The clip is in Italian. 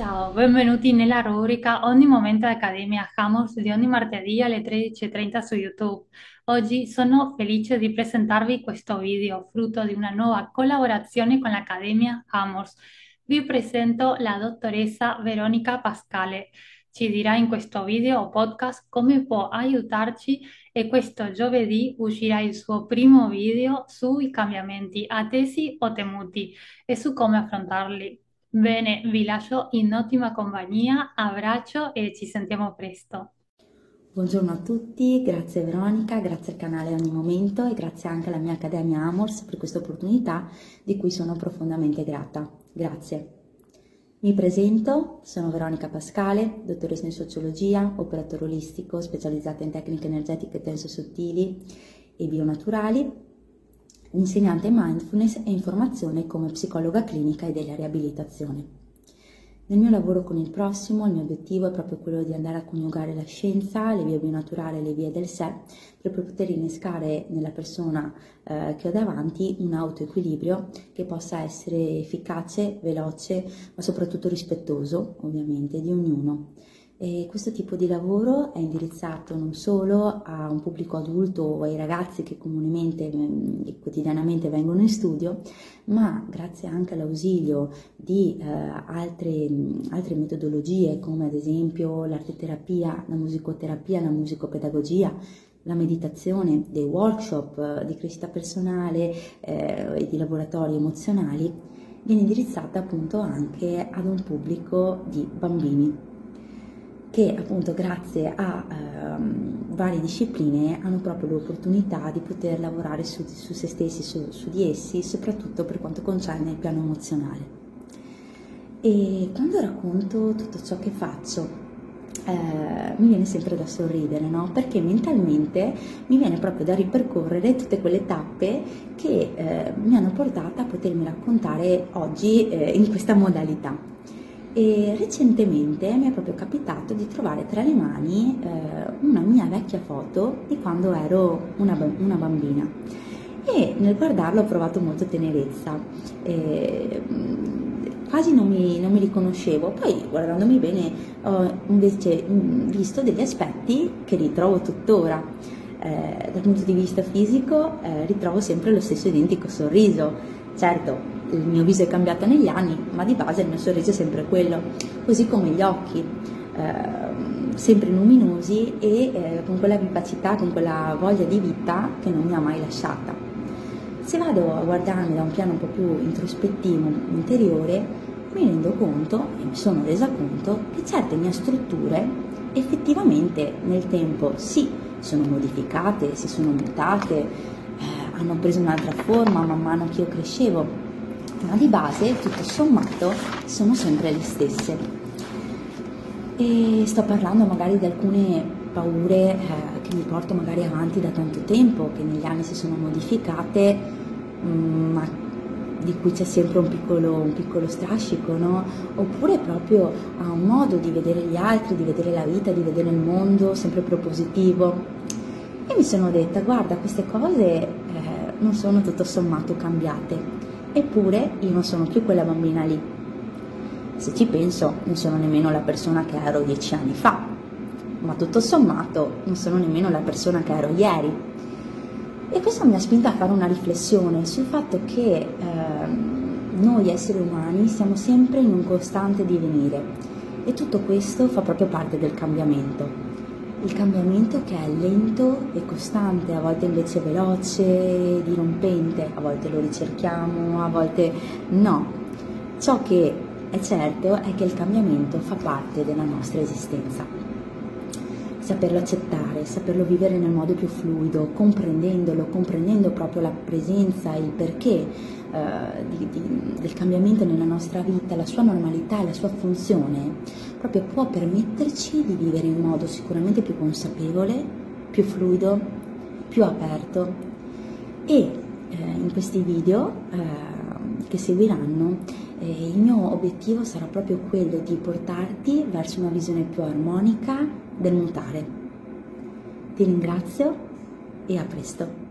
Ciao, benvenuti nella rubrica Ogni momento Accademia Hammers di ogni martedì alle 13.30 su YouTube. Oggi sono felice di presentarvi questo video, frutto di una nuova collaborazione con l'Accademia Hammers. Vi presento la dottoressa Veronica Pascale. Ci dirà in questo video o podcast come può aiutarci e questo giovedì uscirà il suo primo video sui cambiamenti attesi o temuti e su come affrontarli. Bene, vi lascio in ottima compagnia, abbraccio e ci sentiamo presto. Buongiorno a tutti, grazie Veronica, grazie al canale Ogni Momento e grazie anche alla mia Accademia Amors per questa opportunità di cui sono profondamente grata. Grazie. Mi presento, sono Veronica Pascale, dottoressa in sociologia, operatore olistico specializzata in tecniche energetiche tenso-sottili e bionaturali, insegnante mindfulness e informazione come psicologa clinica e della riabilitazione. Nel mio lavoro con il prossimo il mio obiettivo è proprio quello di andare a coniugare la scienza, le vie bionaturali e le vie del sé per poter innescare nella persona eh, che ho davanti un autoequilibrio che possa essere efficace, veloce ma soprattutto rispettoso ovviamente di ognuno. E questo tipo di lavoro è indirizzato non solo a un pubblico adulto o ai ragazzi che comunemente mm, e quotidianamente vengono in studio, ma grazie anche all'ausilio di eh, altre, mm, altre metodologie come ad esempio l'arteterapia, la musicoterapia, la musicopedagogia, la meditazione, dei workshop eh, di crescita personale eh, e di laboratori emozionali, viene indirizzata appunto anche ad un pubblico di bambini che appunto grazie a ehm, varie discipline hanno proprio l'opportunità di poter lavorare su, su se stessi, su, su, di essi, soprattutto per quanto concerne il piano emozionale. E quando racconto tutto ciò che faccio, eh, mi viene sempre da sorridere, no? Perché mentalmente mi viene proprio da ripercorrere tutte quelle tappe che eh, mi hanno portata a potermi raccontare oggi eh, in questa modalità e recentemente mi è proprio capitato di trovare tra le mani eh, una mia vecchia foto di quando ero una, una, bambina. E nel guardarlo ho provato molto tenerezza, e, quasi non mi, non mi, riconoscevo, poi guardandomi bene ho invece visto degli aspetti che ritrovo tuttora. Eh, dal punto di vista fisico eh, ritrovo sempre lo stesso identico sorriso, certo il mio viso è cambiato negli anni, ma di base il mio sorriso è sempre quello, così come gli occhi, eh, sempre luminosi e eh, con quella vivacità, con quella voglia di vita che non mi ha mai lasciata. Se vado a guardarmi da un piano un po' più introspettivo, interiore, mi rendo conto e mi sono resa conto che certe mie strutture effettivamente nel tempo sì sono modificate, si sono mutate, eh, hanno preso un'altra forma man mano che io crescevo, ma di base, tutto sommato, sono sempre le stesse. E sto parlando magari di alcune paure eh, che mi porto magari avanti da tanto tempo, che negli anni si sono modificate, mh, mm, ma di cui c'è sempre un piccolo, un piccolo strascico, no? Oppure proprio a un modo di vedere gli altri, di vedere la vita, di vedere il mondo sempre propositivo. E mi sono detta, guarda, queste cose eh, non sono tutto sommato cambiate Eppure io non sono più quella bambina lì. Se ci penso, non sono nemmeno la persona che ero dieci anni fa, ma tutto sommato non sono nemmeno la persona che ero ieri. E questo mi ha spinto a fare una riflessione sul fatto che eh, noi esseri umani siamo sempre in un costante divenire e tutto questo fa proprio parte del cambiamento il cambiamento che è lento e costante, a volte invece veloce, dirompente, a volte lo ricerchiamo, a volte no. Ciò che è certo è che il cambiamento fa parte della nostra esistenza. Saperlo accettare, saperlo vivere nel modo più fluido, comprendendolo, comprendendo proprio la presenza, il perché eh, di, di, del cambiamento nella nostra vita, la sua normalità e la sua funzione, proprio può permetterci di vivere in modo sicuramente più consapevole, più fluido, più aperto e eh, in questi video eh, che seguiranno eh, il mio obiettivo sarà proprio quello di portarti verso una visione più armonica del mutare. Ti ringrazio e a presto.